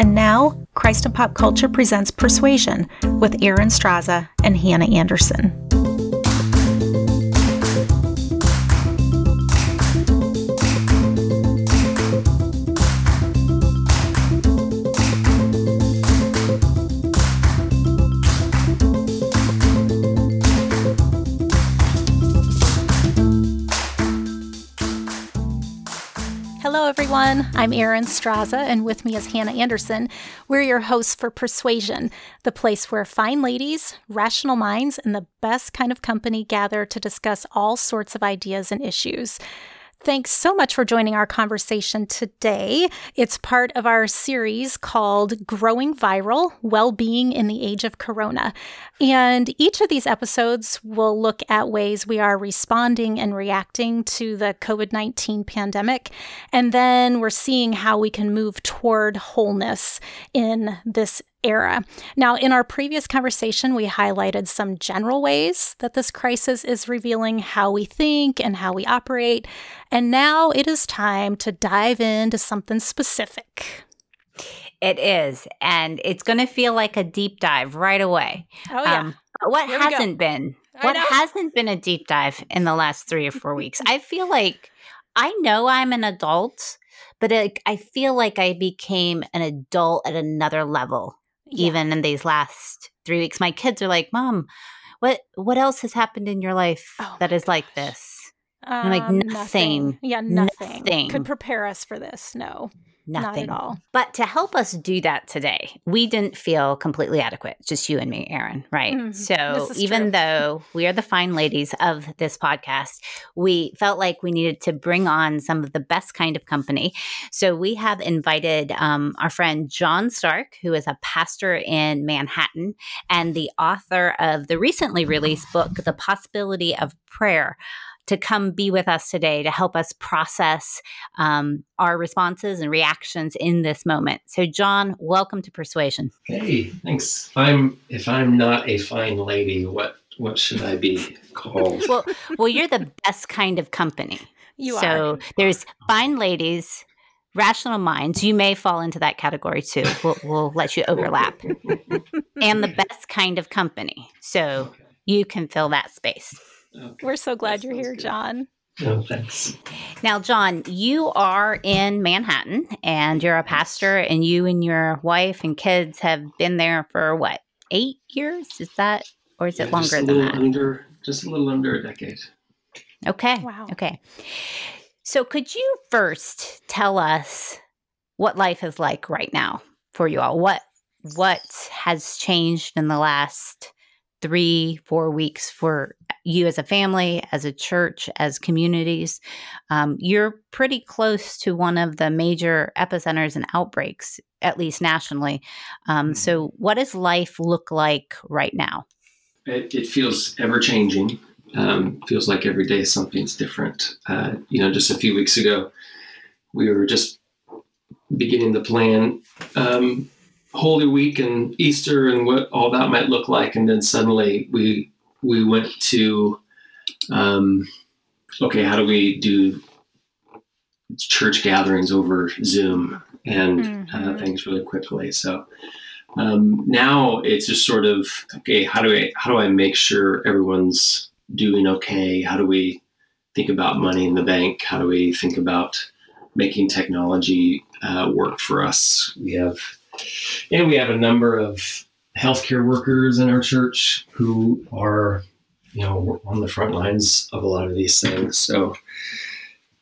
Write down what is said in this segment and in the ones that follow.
And now, Christ in Pop Culture presents Persuasion with Erin Straza and Hannah Anderson. Everyone. I'm Erin Straza, and with me is Hannah Anderson. We're your hosts for Persuasion, the place where fine ladies, rational minds, and the best kind of company gather to discuss all sorts of ideas and issues. Thanks so much for joining our conversation today. It's part of our series called Growing Viral Well-Being in the Age of Corona. And each of these episodes will look at ways we are responding and reacting to the COVID 19 pandemic. And then we're seeing how we can move toward wholeness in this era. Now, in our previous conversation, we highlighted some general ways that this crisis is revealing how we think and how we operate. And now it is time to dive into something specific. It is. And it's going to feel like a deep dive right away. Oh, yeah. Um, what Here hasn't been? What hasn't been a deep dive in the last three or four weeks? I feel like I know I'm an adult, but it, I feel like I became an adult at another level yeah. even in these last three weeks. My kids are like, Mom, what what else has happened in your life oh that is gosh. like this? Um, I'm like nothing. nothing. Yeah, nothing. nothing could prepare us for this. No. Nothing. Not at all. But to help us do that today, we didn't feel completely adequate, just you and me, Erin, right? Mm, so even true. though we are the fine ladies of this podcast, we felt like we needed to bring on some of the best kind of company. So we have invited um, our friend John Starke, who is a pastor in Manhattan and the author of the recently released book, The Possibility of Prayer to come be with us today to help us process um, our responses and reactions in this moment. So, John, welcome to Persuasion. Hey, thanks. If I'm if I'm not a fine lady, what what should I be called? well, well, you're the best kind of company. You so are. So there's fine ladies, rational minds. You may fall into that category too. We'll, we'll let you overlap. and the best kind of company. So you can fill that space. Okay. We're so glad you're here, good. John. Oh, thanks. Now, John, you are in Manhattan and you're a pastor, and you and your wife and kids have been there for what, eight years? Is that, or is yeah, it longer than that? Under, just a little under a decade. Okay. Wow. Okay. So, could you first tell us what life is like right now for you all? What what has changed in the last three, four weeks for you as a family, as a church, as communities. Um, you're pretty close to one of the major epicenters and outbreaks, at least nationally. Um, mm-hmm. so, what does life look like right now? It, it feels ever changing. Um, feels like every day something's different. Uh, you know, just a few weeks ago, we were just beginning to plan um, Holy Week and Easter and what all that might look like, and then suddenly we we went to um, okay, how do we do church gatherings over Zoom and uh, mm-hmm. uh, things really quickly? So um, now it's just sort of okay, how do I how do I make sure everyone's doing okay? How do we think about money in the bank? How do we think about making technology uh, work for us? We have and we have a number of healthcare workers in our church who are, you know, on the front lines of a lot of these things. So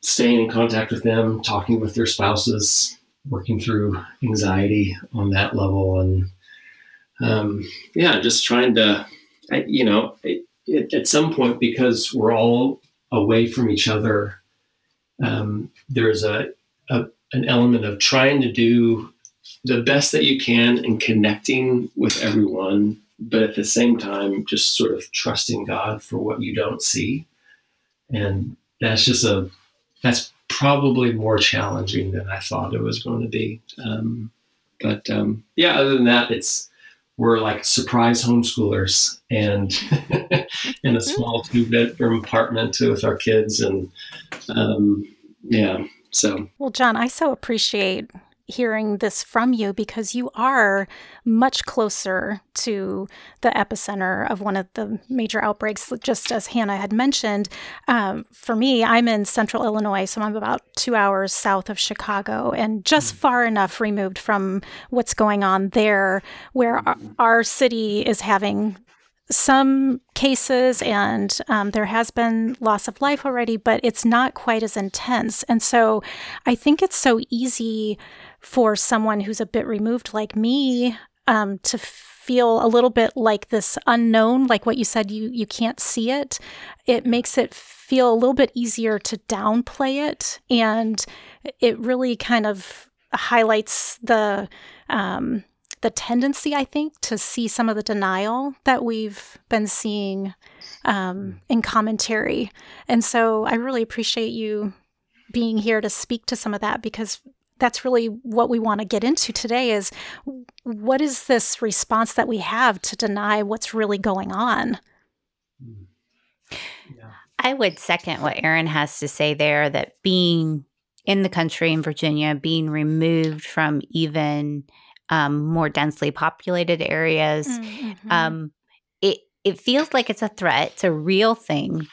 staying in contact with them, talking with their spouses, working through anxiety on that level, and um, yeah, just trying to, you know, it, it, at some point because we're all away from each other, um, there's a, a an element of trying to do the best that you can in connecting with everyone but at the same time, just sort of trusting God for what you don't see. And that's just a, that's probably more challenging than I thought it was going to be. Um, but um, yeah, other than that, it's, we're like surprise homeschoolers and in a small two bedroom apartment with our kids. And um, yeah, so. Well, John, I so appreciate hearing this from you because you are much closer to the epicenter of one of the major outbreaks, just as Hannah had mentioned. Um, for me, I'm in central Illinois, so I'm about two hours south of Chicago and just hmm. far enough removed from what's going on there where our, our city is having some cases and um, there has been loss of life already, but it's not quite as intense. And so I think it's so easy for someone who's a bit removed like me um, to feel a little bit like this unknown, like what you said, you you can't see it. It makes it feel a little bit easier to downplay it, and it really kind of highlights the um, the tendency, I think, to see some of the denial that we've been seeing um, in commentary. And so I really appreciate you being here to speak to some of that because that's really what we want to get into today is what is this response that we have to deny what's really going on yeah. i would second what erin has to say there that being in the country in virginia being removed from even um, more densely populated areas mm-hmm. um, it it feels like it's a threat it's a real thing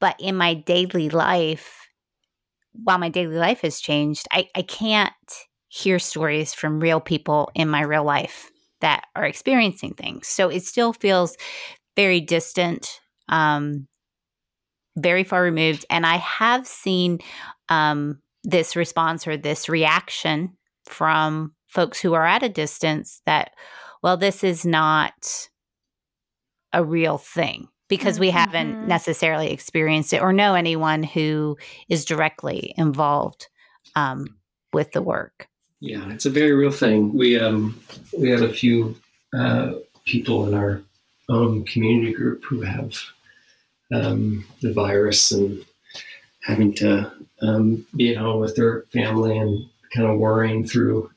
but in my daily life while my daily life has changed, I, I can't hear stories from real people in my real life that are experiencing things. So it still feels very distant, um, very far removed. And I have seen um, this response or this reaction from folks who are at a distance that, well, this is not a real thing because we haven't mm-hmm. necessarily experienced it or know anyone who is directly involved um, with the work. Yeah, it's a very real thing. We um, we have a few uh, people in our own community group who have um, the virus and having to um, be at home with their family and kind of worrying through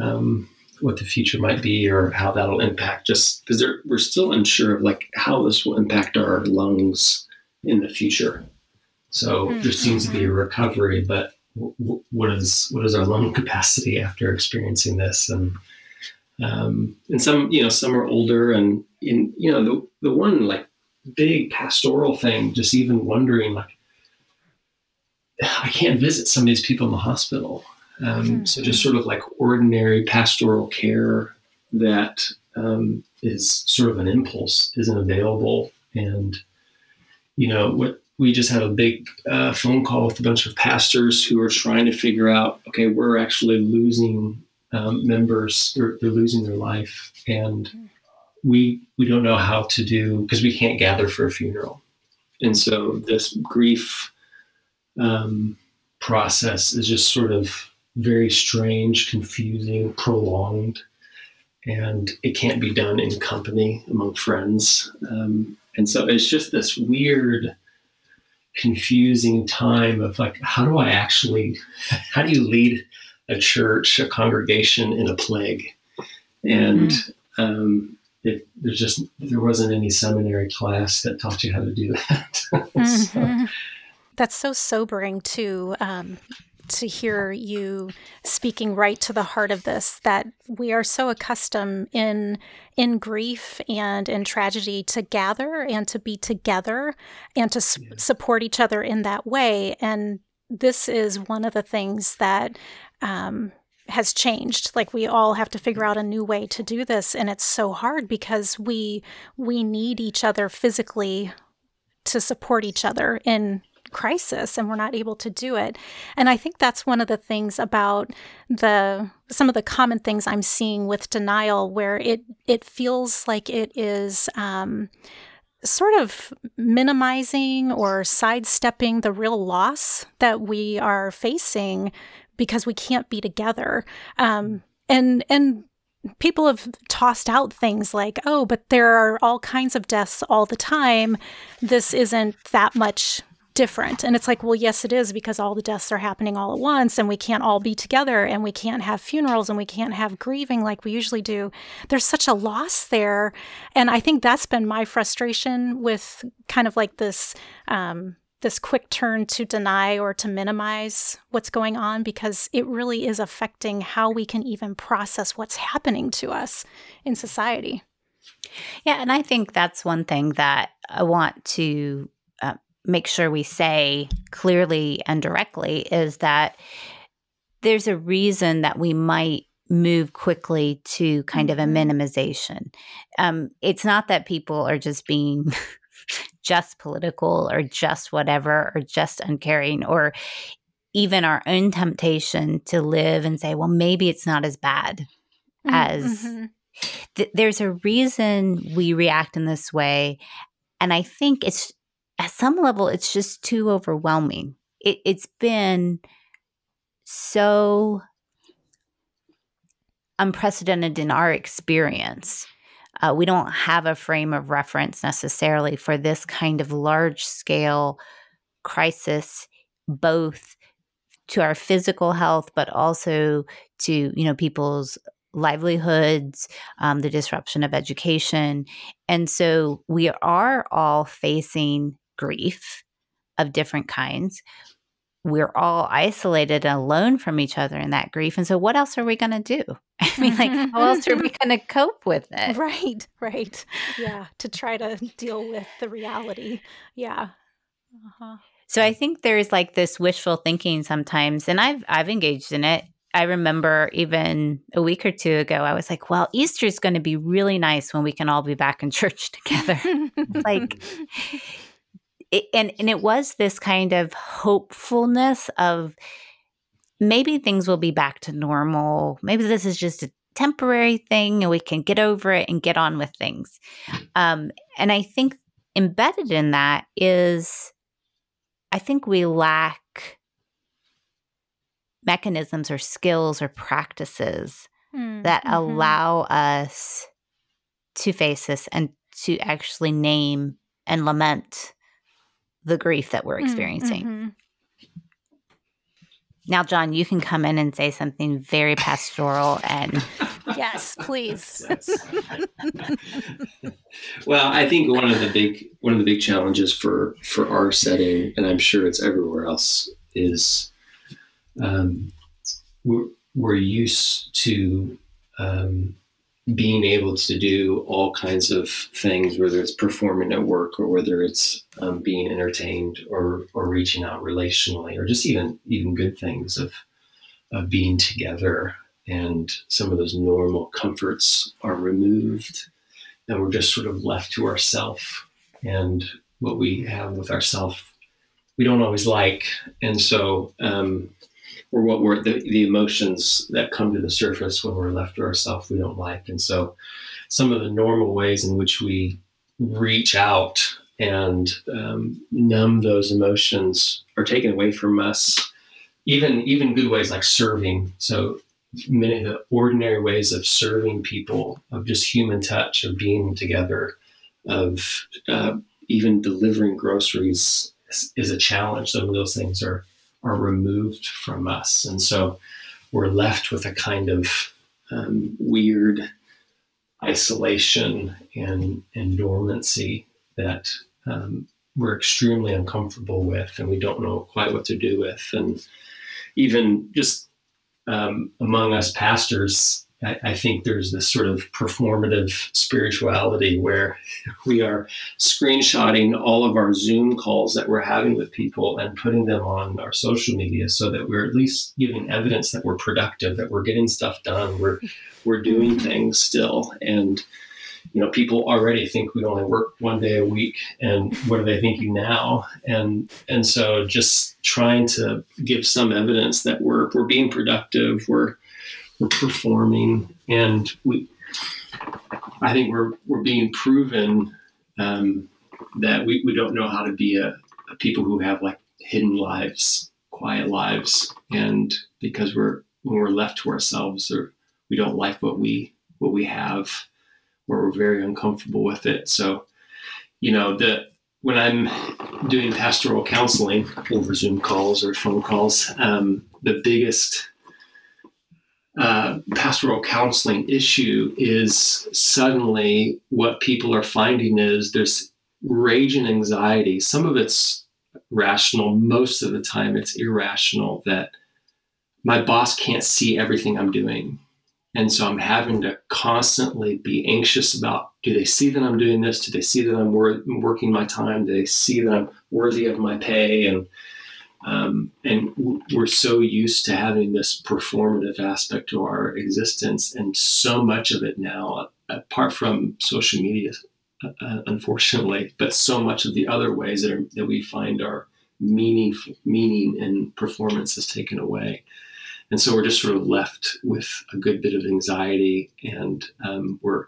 um, what the future might be or how that'll impact just because we're still unsure of like how this will impact our lungs in the future. So mm-hmm. there seems to be a recovery but w- what is what is our lung capacity after experiencing this? And um, and some you know some are older and in you know the the one like big pastoral thing just even wondering like I can't visit some of these people in the hospital um, mm-hmm. So just sort of like ordinary pastoral care that um, is sort of an impulse isn't available. And, you know, what we just had a big uh, phone call with a bunch of pastors who are trying to figure out, okay, we're actually losing um, members, they're, they're, losing their life. And hmm. we, we don't know how to do, because we can't gather for a funeral. And so this grief um, process is just sort of very strange, confusing, prolonged, and it can't be done in company among friends. Um, and so it's just this weird, confusing time of like, how do I actually, how do you lead a church, a congregation in a plague? And mm-hmm. um, it, there's just there wasn't any seminary class that taught you how to do that. mm-hmm. That's so sobering too. Um, to hear you speaking right to the heart of this that we are so accustomed in in grief and in tragedy to gather and to be together and to yeah. support each other in that way and this is one of the things that um, has changed like we all have to figure out a new way to do this and it's so hard because we we need each other physically to support each other in crisis and we're not able to do it. And I think that's one of the things about the some of the common things I'm seeing with denial where it it feels like it is um, sort of minimizing or sidestepping the real loss that we are facing because we can't be together. Um, and and people have tossed out things like, oh, but there are all kinds of deaths all the time. This isn't that much different. And it's like, well, yes, it is because all the deaths are happening all at once and we can't all be together and we can't have funerals and we can't have grieving like we usually do. There's such a loss there. And I think that's been my frustration with kind of like this. Um, this quick turn to deny or to minimize what's going on because it really is affecting how we can even process what's happening to us in society. Yeah, and I think that's one thing that I want to make sure we say clearly and directly is that there's a reason that we might move quickly to kind of a mm-hmm. minimization. Um, it's not that people are just being just political or just whatever or just uncaring or even our own temptation to live and say, well, maybe it's not as bad mm-hmm. as mm-hmm. th- there's a reason we react in this way. And I think it's at some level, it's just too overwhelming. It, it's been so unprecedented in our experience uh, we don't have a frame of reference necessarily for this kind of large scale crisis, both to our physical health, but also to you know people's livelihoods, um, the disruption of education, and so we are all facing grief of different kinds we're all isolated and alone from each other in that grief. And so, what else are we going to do? I mean, like, how else are we going to cope with it? Right, right. Yeah, to try to deal with the reality. Yeah. Uh-huh. So I think there's like this wishful thinking sometimes, and I've I've engaged in it. I remember even a week or two ago, I was like, "Well, Easter is going to be really nice when we can all be back in church together." like, it, and and it was this kind of hopefulness of maybe things will be back to normal. Maybe this is just a temporary thing and we can get over it and get on with things. Um, and I think embedded in that is, I think we lack mechanisms or skills or practices mm, that mm-hmm. allow us to face this and to actually name and lament the grief that we're mm, experiencing. Mm-hmm. Now, John, you can come in and say something very pastoral and. yes, please. well, I think one of the big one of the big challenges for for our setting, and I'm sure it's everywhere else, is um, we're, we're used to um, being able to do all kinds of things, whether it's performing at work or whether it's um, being entertained or or reaching out relationally, or just even even good things of of being together. And some of those normal comforts are removed, and we're just sort of left to ourself. And what we have with ourself, we don't always like, and so. Um, or what were the, the emotions that come to the surface when we're left to ourselves we don't like. And so some of the normal ways in which we reach out and um, numb those emotions are taken away from us. Even even good ways like serving. So many of the ordinary ways of serving people, of just human touch, of being together, of uh, even delivering groceries is, is, a challenge. Some of those things are are removed from us. And so we're left with a kind of um, weird isolation and, and dormancy that um, we're extremely uncomfortable with and we don't know quite what to do with. And even just um, among us pastors, I, I, think there's this sort of performative spirituality where we are screenshotting all of our Zoom calls that we're having with people and putting them on our social media so that we're at least giving evidence that we're productive, that we're getting stuff done, we're we're doing mm-hmm. things still. And you know, people already think we only work one day a week, and what are they thinking now? And and so just trying to give some evidence that we're we're being productive, we're we're performing, and we. I think we're we're being proven um, that we, we don't know how to be a, a people who have like hidden lives, quiet lives, and because we're when we're left to ourselves, or we don't like what we what we have where we're very uncomfortable with it. So, you know, the when I'm doing pastoral counseling over Zoom calls or phone calls, um, the biggest uh, pastoral counseling issue is suddenly what people are finding is there's raging anxiety. Some of it's rational, most of the time it's irrational that my boss can't see everything I'm doing. And so I'm having to constantly be anxious about do they see that I'm doing this? Do they see that I'm wor- working my time? Do they see that I'm worthy of my pay? And um, and we're so used to having this performative aspect to our existence, and so much of it now, apart from social media, uh, uh unfortunately, but so much of the other ways that, are, that we find our meaningful meaning and performance is taken away. And so we're just sort of left with a good bit of anxiety and um, we're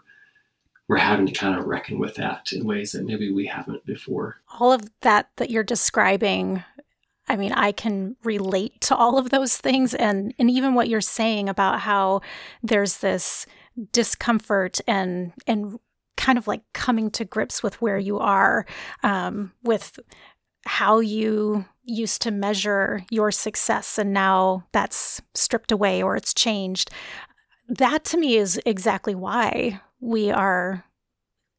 we're having to kind of reckon with that in ways that maybe we haven't before. All of that that you're describing I mean, I can relate to all of those things and and even what you're saying about how there's this discomfort and and kind of like coming to grips with where you are um, with how you used to measure your success and now that's stripped away or it's changed. That to me is exactly why we are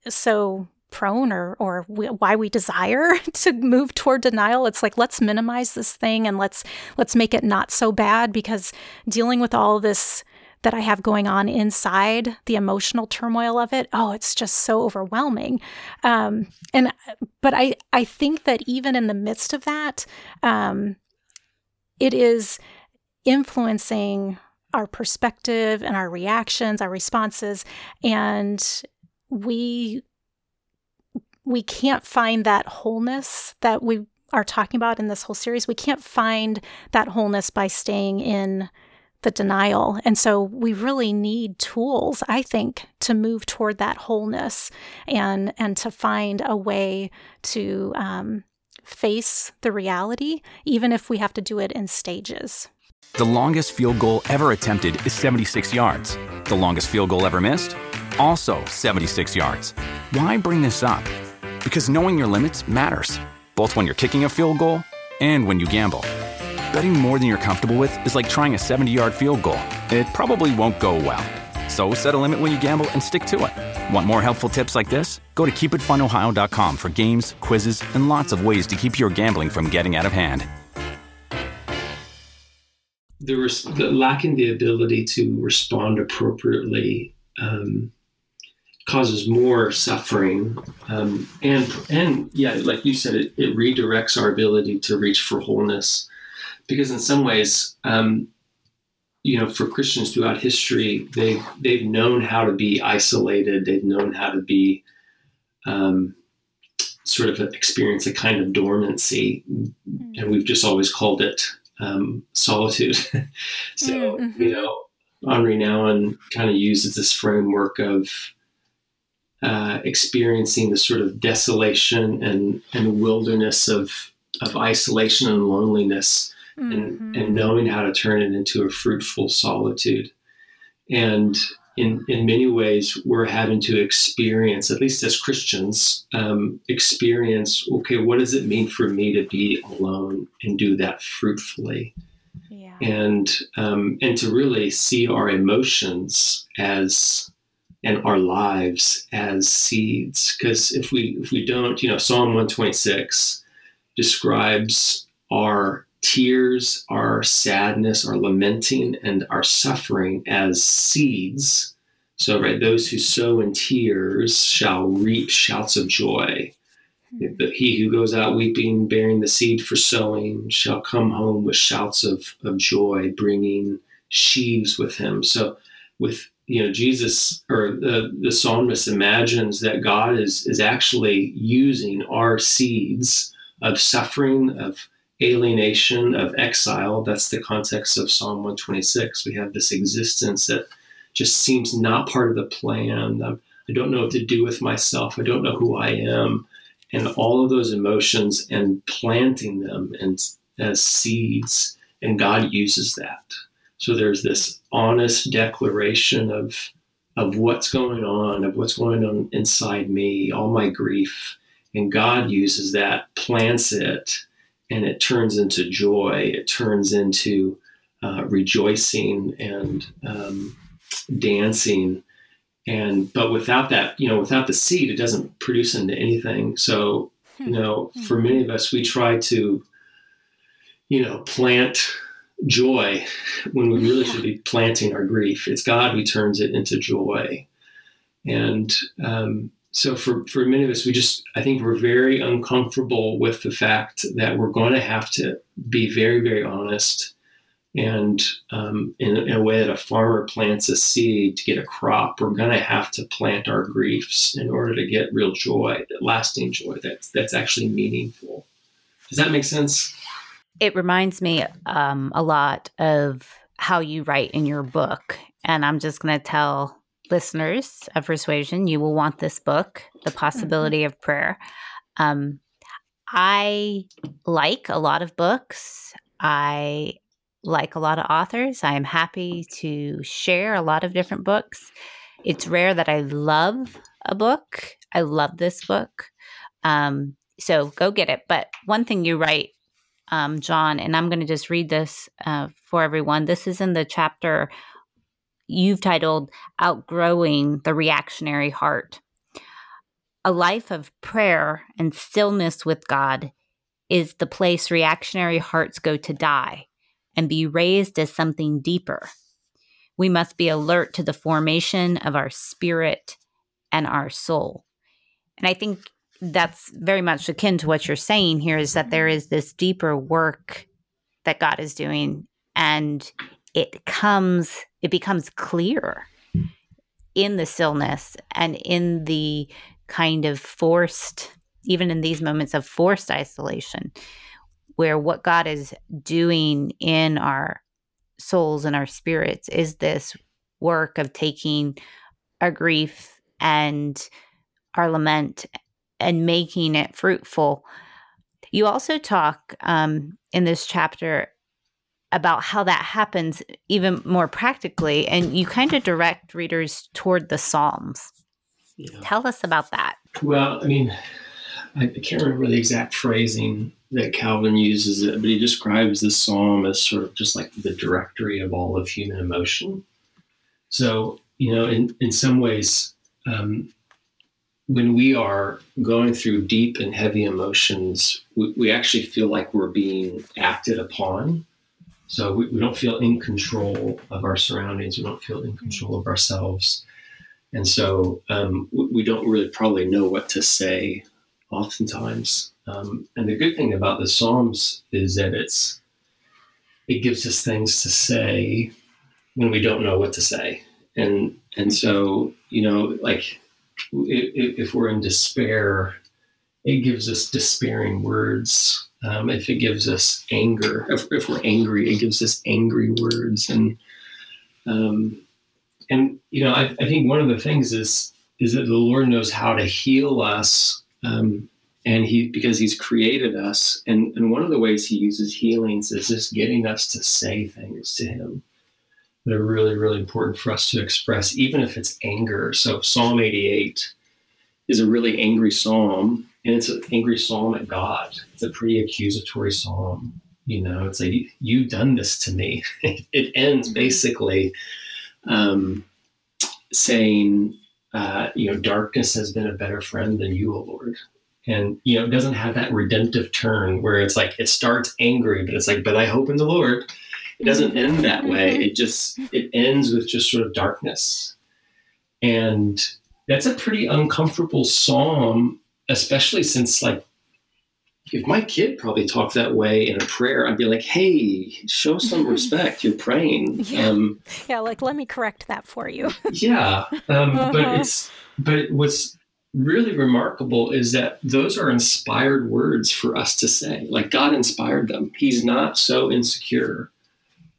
so prone or or we, why we desire to move toward denial it's like let's minimize this thing and let's let's make it not so bad because dealing with all this that I have going on inside, the emotional turmoil of it, oh, it's just so overwhelming. Um, and but I I think that even in the midst of that, um, it is influencing our perspective and our reactions, our responses, and we we can't find that wholeness that we are talking about in this whole series. We can't find that wholeness by staying in the denial. And so we really need tools, I think, to move toward that wholeness and and to find a way to um, face the reality, even if we have to do it in stages. The longest field goal ever attempted is 76 yards. The longest field goal ever missed? Also 76 yards. Why bring this up? Because knowing your limits matters, both when you're kicking a field goal and when you gamble. Betting more than you're comfortable with is like trying a 70 yard field goal. It probably won't go well. So set a limit when you gamble and stick to it. Want more helpful tips like this? Go to keepitfunohio.com for games, quizzes, and lots of ways to keep your gambling from getting out of hand. There was the lacking the ability to respond appropriately um, causes more suffering, um, and and yeah, like you said, it, it redirects our ability to reach for wholeness because in some ways, um, you know, for Christians throughout history, they've they've known how to be isolated. They've known how to be um, sort of experience a kind of dormancy, mm-hmm. and we've just always called it um, solitude. so mm-hmm. you know, Henri Nouwen kind of uses this framework of uh, experiencing the sort of desolation and and wilderness of of isolation and loneliness mm-hmm. and, and knowing how to turn it into a fruitful solitude. And in, in many ways, we're having to experience, at least as Christians, um, experience okay, what does it mean for me to be alone and do that fruitfully? Yeah. And um, and to really see our emotions as and our lives as seeds, because if we if we don't, you know, Psalm 126 describes our tears, our sadness, our lamenting, and our suffering as seeds. So, right, those who sow in tears shall reap shouts of joy. Hmm. But he who goes out weeping, bearing the seed for sowing, shall come home with shouts of, of joy, bringing sheaves with him. So, with you know, Jesus or the, the psalmist imagines that God is is actually using our seeds of suffering, of alienation, of exile. That's the context of Psalm 126. We have this existence that just seems not part of the plan. Um, I don't know what to do with myself. I don't know who I am. And all of those emotions and planting them and as seeds. And God uses that. So there's this honest declaration of, of what's going on, of what's going on inside me, all my grief. And God uses that, plants it, and it turns into joy. It turns into uh, rejoicing and um, dancing. And but without that, you know, without the seed, it doesn't produce into anything. So, you hmm. know, for many of us, we try to, you know, plant joy when we really should be planting our grief. It's God who turns it into joy. And um, so for, for many of us, we just, I think we're very uncomfortable with the fact that we're going to have to be very, very honest. And um, in, in, a way that a farmer plants a seed to get a crop, we're going to have to plant our griefs in order to get real joy, lasting joy that's, that's actually meaningful. Does that make sense? It reminds me um, a lot of how you write in your book. And I'm just going to tell listeners of Persuasion, you will want this book, The mm-hmm. Possibility mm-hmm. of Prayer. Um, I like a lot of books. I like a lot of authors. I am happy to share a lot of different books. It's rare that I love a book. I love this book. Um, so go get it. But one thing you write um, John, and I'm going to just read this uh, for everyone. This is in the chapter you've titled Outgrowing the Reactionary Heart. A life of prayer and stillness with God is the place reactionary hearts go to die and be raised as something deeper. We must be alert to the formation of our spirit and our soul. And I think that's very much akin to what you're saying here is that there is this deeper work that God is doing and it comes it becomes clear in the stillness and in the kind of forced even in these moments of forced isolation where what God is doing in our souls and our spirits is this work of taking our grief and our lament and making it fruitful. You also talk um, in this chapter about how that happens even more practically, and you kind of direct readers toward the Psalms. Yeah. Tell us about that. Well, I mean, I can't remember the exact phrasing that Calvin uses it, but he describes the psalm as sort of just like the directory of all of human emotion. So, you know, in, in some ways, um, when we are going through deep and heavy emotions, we, we actually feel like we're being acted upon. So we, we, don't feel in control of our surroundings. We don't feel in control of ourselves. And so um, we, we, don't really probably know what to say oftentimes. Um, and the good thing about the Psalms is that it's it gives us things to say when we don't know what to say. And and so, you know, like if we're in despair, it gives us despairing words. Um, if it gives us anger, if, if, we're angry, it gives us angry words. And um, and you know, I, I, think one of the things is is that the Lord knows how to heal us, um, and He because He's created us. And and one of the ways He uses healings is just getting us to say things to Him that are really, really important for us to express, even if it's anger. So Psalm 88 is a really angry psalm, and it's an angry psalm at God. It's a pretty accusatory psalm. You know, it's like, you've done this to me. it ends mm-hmm. basically um, saying, uh, you know, darkness has been a better friend than you, O Lord. And, you know, it doesn't have that redemptive turn where it's like, it starts angry, but it's like, but I hope in the Lord it doesn't end that way. It just it ends with just sort of darkness. And that's a pretty uncomfortable psalm, especially since like if my kid probably talked that way in a prayer, I'd be like, "Hey, show some respect. You're praying." Yeah, um, yeah like let me correct that for you. yeah, um, uh-huh. but it's but what's really remarkable is that those are inspired words for us to say. Like God inspired them. He's not so insecure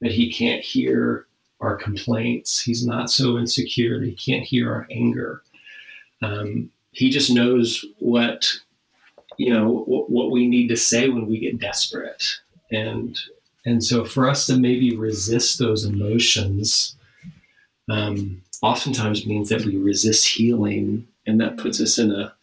that he can't hear our complaints. He's not so insecure that he can't hear our anger. Um, he just knows what you know what, what we need to say when we get desperate, and and so for us to maybe resist those emotions, um, oftentimes means that we resist healing, and that puts us in a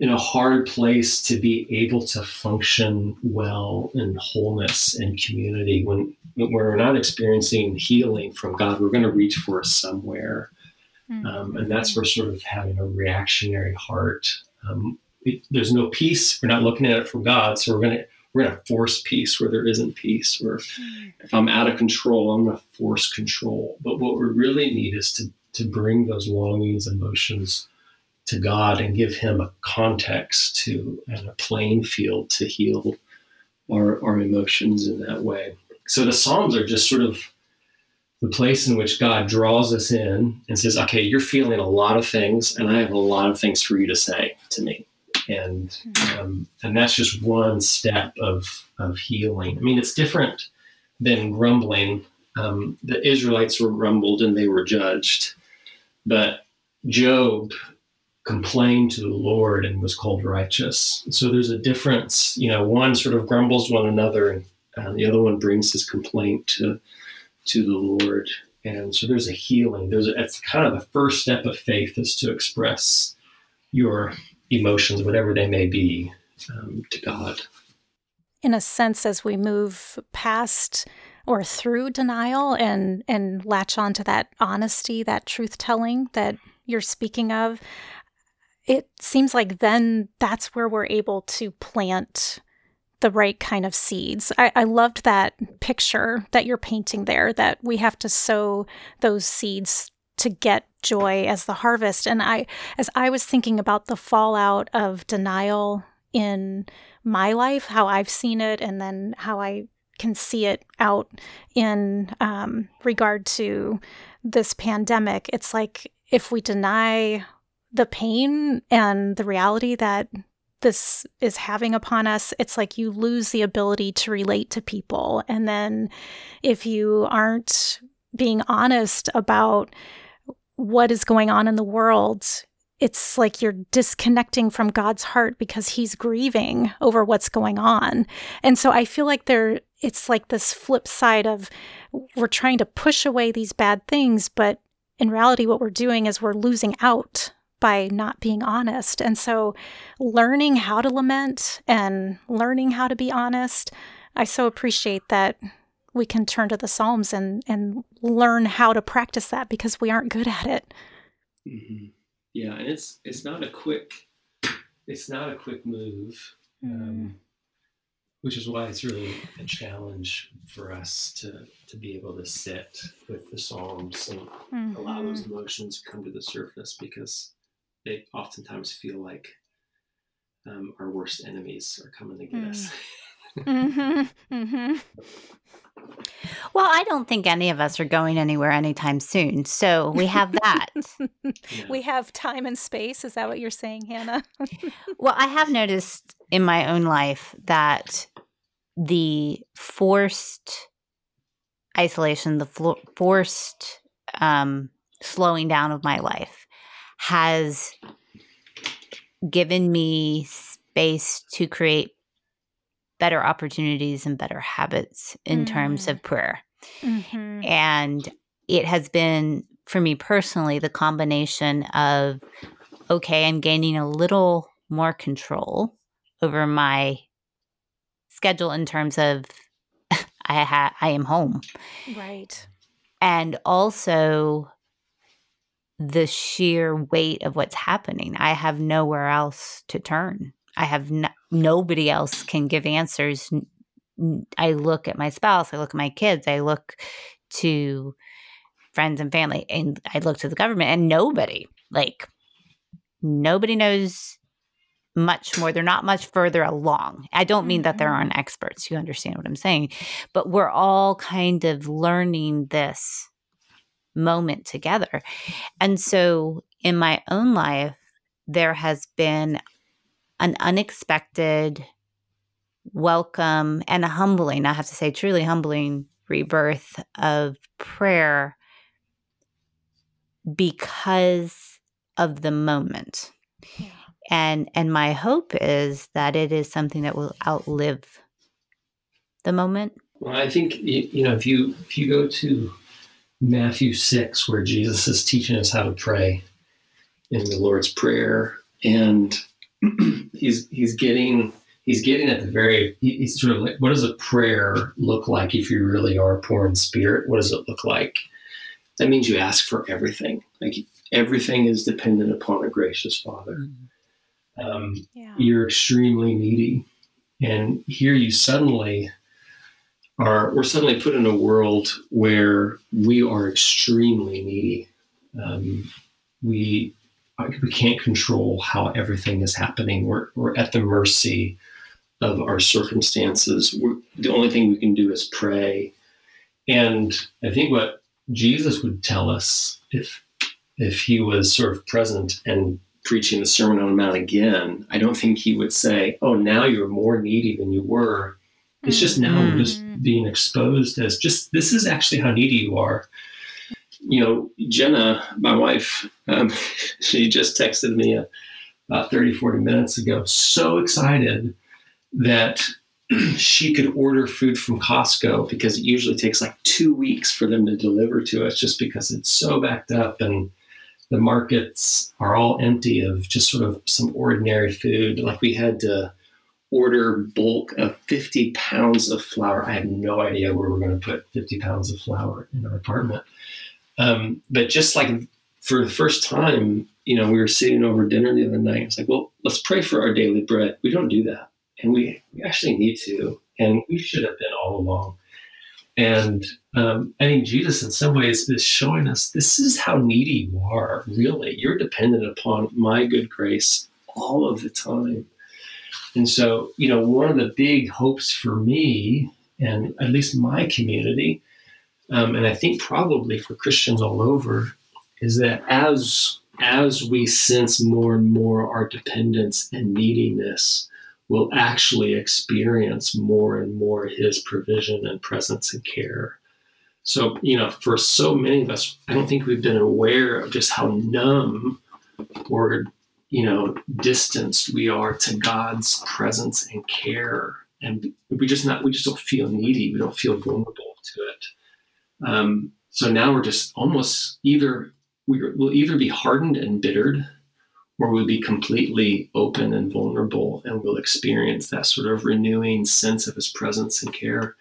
in a hard place to be able to function well in wholeness and community when when we're not experiencing healing from God, we're going to reach for it somewhere. Mm-hmm. Um, and that's where sort of having a reactionary heart. Um, it, there's no peace. We're not looking at it from God, so we're going to we're going to force peace where there isn't peace. Or if, mm-hmm. if I'm out of control, I'm going to force control. But what we really need is to to bring those longings, emotions to God, and give Him a context to and a playing field to heal our our emotions in that way. So the Psalms are just sort of the place in which God draws us in and says, okay, you're feeling a lot of things, and I have a lot of things for you to say to me. And mm-hmm. um, and that's just one step of of healing. I mean, it's different than grumbling. Um, the Israelites were grumbled and they were judged, but Job complained to the Lord and was called righteous. So there's a difference. You know, one sort of grumbles one another, and uh, the other one brings his complaint to to the Lord. And so there's a healing. There's a, it's kind of the first step of faith is to express your emotions, whatever they may be, um, to God. In a sense, as we move past or through denial and and latch on to that honesty, that truth telling that you're speaking of, it seems like then that's where we're able to plant the right kind of seeds. I, I loved that picture that you're painting there, that we have to sow those seeds to get joy as the harvest. And I, as I was thinking about the fallout of denial in my life, how I've seen it, and then how I can see it out in um, regard to this pandemic, it's like if we deny the pain and the reality that this is having upon us, it's like you lose the ability to relate to people. And then if you aren't being honest about what is going on in the world, it's like you're disconnecting from God's heart because he's grieving over what's going on. And so I feel like there it's like this flip side of we're trying to push away these bad things, but in reality what we're doing is we're losing out by not being honest. And so, learning how to lament and learning how to be honest, I so appreciate that we can turn to the Psalms and, and learn how to practice that because we aren't good at it. Mm-hmm. Yeah, and it's it's not a quick it's not a quick move, um, which is why it's really a challenge for us to to be able to sit with the Psalms and mm-hmm. allow those mm-hmm. emotions to come to the surface because they oftentimes feel like um, our worst enemies are coming to get mm. us. mm-hmm, mm-hmm. Well, I don't think any of us are going anywhere anytime soon. So we have that. yeah. We have time and space. Is that what you're saying, Hannah? well, I have noticed in my own life that the forced isolation, the flo- forced um, slowing down of my life has given me space to create better opportunities and better habits in mm. terms of prayer. Mm-hmm. And it has been, for me personally, the combination of, okay, I'm gaining a little more control over my schedule in terms of I ha- I am home. Right. And also the sheer weight of what's happening. I have nowhere else to turn. I have no, nobody else can give answers. I look at my spouse, I look at my kids, I look to friends and family, and I look to the government, and nobody, like, nobody knows much more. They're not much further along. I don't mean that there mm-hmm. aren't experts. You understand what I'm saying? But we're all kind of learning this moment together. And so in my own life, there has been an unexpected welcome and a humbling, I have to say, truly humbling rebirth of prayer because of the moment. Yeah. And and my hope is that it is something that will outlive the moment. Well, I think you know if you if you go to Matthew 6, where Jesus is teaching us how to pray in the Lord's Prayer. And he's he's getting he's getting at the very he's sort of like what does a prayer look like if you really are poor in spirit? What does it look like? That means you ask for everything. Like everything is dependent upon a gracious Father. Mm-hmm. Um, yeah. You're extremely needy, and here you suddenly are. We're suddenly put in a world where we are extremely needy. Um, we we can't control how everything is happening. We're we're at the mercy of our circumstances. We're, the only thing we can do is pray. And I think what Jesus would tell us if if he was sort of present and preaching the Sermon on the Mount again, I don't think he would say, "Oh, now you're more needy than you were." It's just now mm-hmm. just being exposed as just this is actually how needy you are. You know, Jenna, my wife, um, she just texted me a, about 30, 40 minutes ago, so excited that she could order food from Costco because it usually takes like two weeks for them to deliver to us just because it's so backed up and the markets are all empty of just sort of some ordinary food. Like we had to order bulk of 50 pounds of flour. I have no idea where we're going to put 50 pounds of flour in our apartment. Um, but just like for the first time, you know, we were sitting over dinner the other night. It's like, well, let's pray for our daily bread. We don't do that and we, we actually need to, and we should have been all along. And um, I think Jesus, in some ways, is showing us this is how needy you are, really. You're dependent upon my good grace all of the time. And so, you know, one of the big hopes for me, and at least my community, um, and I think probably for Christians all over, is that as as we sense more and more our dependence and neediness, will actually experience more and more his provision and presence and care. So, you know, for so many of us, I don't think we've been aware of just how numb or, you know, distanced we are to God's presence and care. And we just not, we just don't feel needy. We don't feel vulnerable to it. Um, so now we're just almost either, we will either be hardened and bittered or we'll be completely open and vulnerable and we'll experience that sort of renewing sense of his presence and care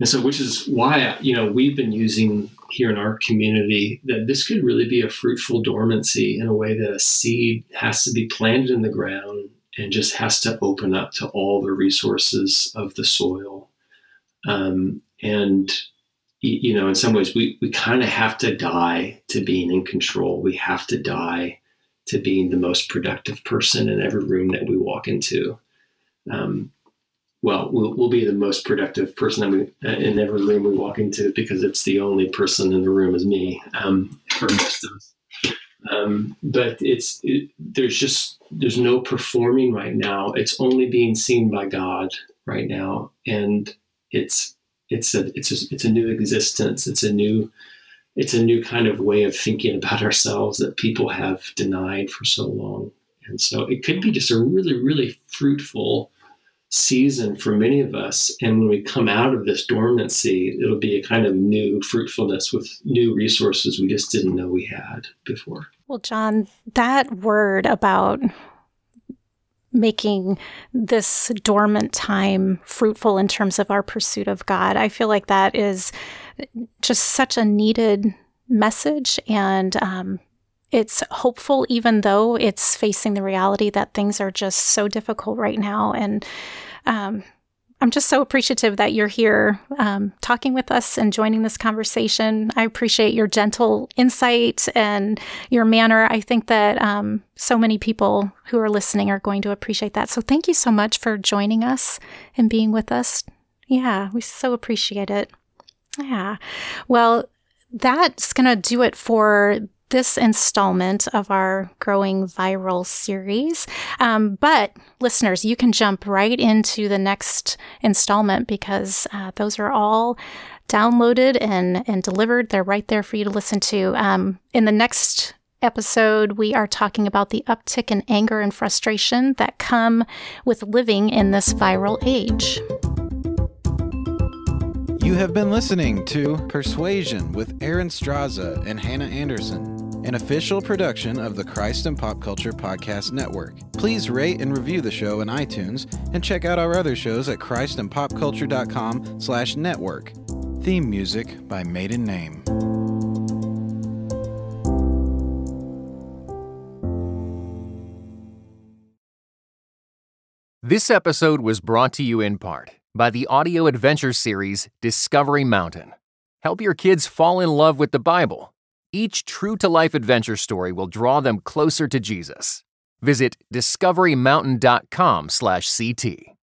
and so which is why you know we've been using here in our community that this could really be a fruitful dormancy in a way that a seed has to be planted in the ground and just has to open up to all the resources of the soil um, and you know in some ways we, we kind of have to die to being in control we have to die to being the most productive person in every room that we walk into. Um, well, well, we'll be the most productive person we, in every room we walk into because it's the only person in the room is me um, for most of us. Um, but it's it, there's just there's no performing right now. It's only being seen by God right now, and it's it's a it's a, it's a new existence. It's a new it's a new kind of way of thinking about ourselves that people have denied for so long. And so it could be just a really, really fruitful season for many of us. And when we come out of this dormancy, it'll be a kind of new fruitfulness with new resources we just didn't know we had before. Well, John, that word about making this dormant time fruitful in terms of our pursuit of God. I feel like that is just such a needed message and um, it's hopeful even though it's facing the reality that things are just so difficult right now and um, I'm just so appreciative that you're here um, talking with us and joining this conversation. I appreciate your gentle insight and your manner. I think that um, so many people who are listening are going to appreciate that. So thank you so much for joining us and being with us. Yeah, we so appreciate it. Yeah. Well, that's going to do it for this installment of our Growing Viral series. Um, but listeners, you can jump right into the next installment because uh, those are all downloaded and, and delivered. They're right there for you to listen to. Um, in the next episode, we are talking about the uptick in anger and frustration that come with living in this viral age. You have been listening to Persuasion with Erin Straza and Hannah Anderson, an official production of the Christ and Pop Culture Podcast Network. Please rate and review the show in iTunes and check out our other shows at christandpopculture.com slash network. Theme music by Maiden Name. This episode was brought to you in part by the audio adventure series Discovery Mountain. Help your kids fall in love with the Bible. Each true to life adventure story will draw them closer to Jesus. Visit discoverymountain.com/ct.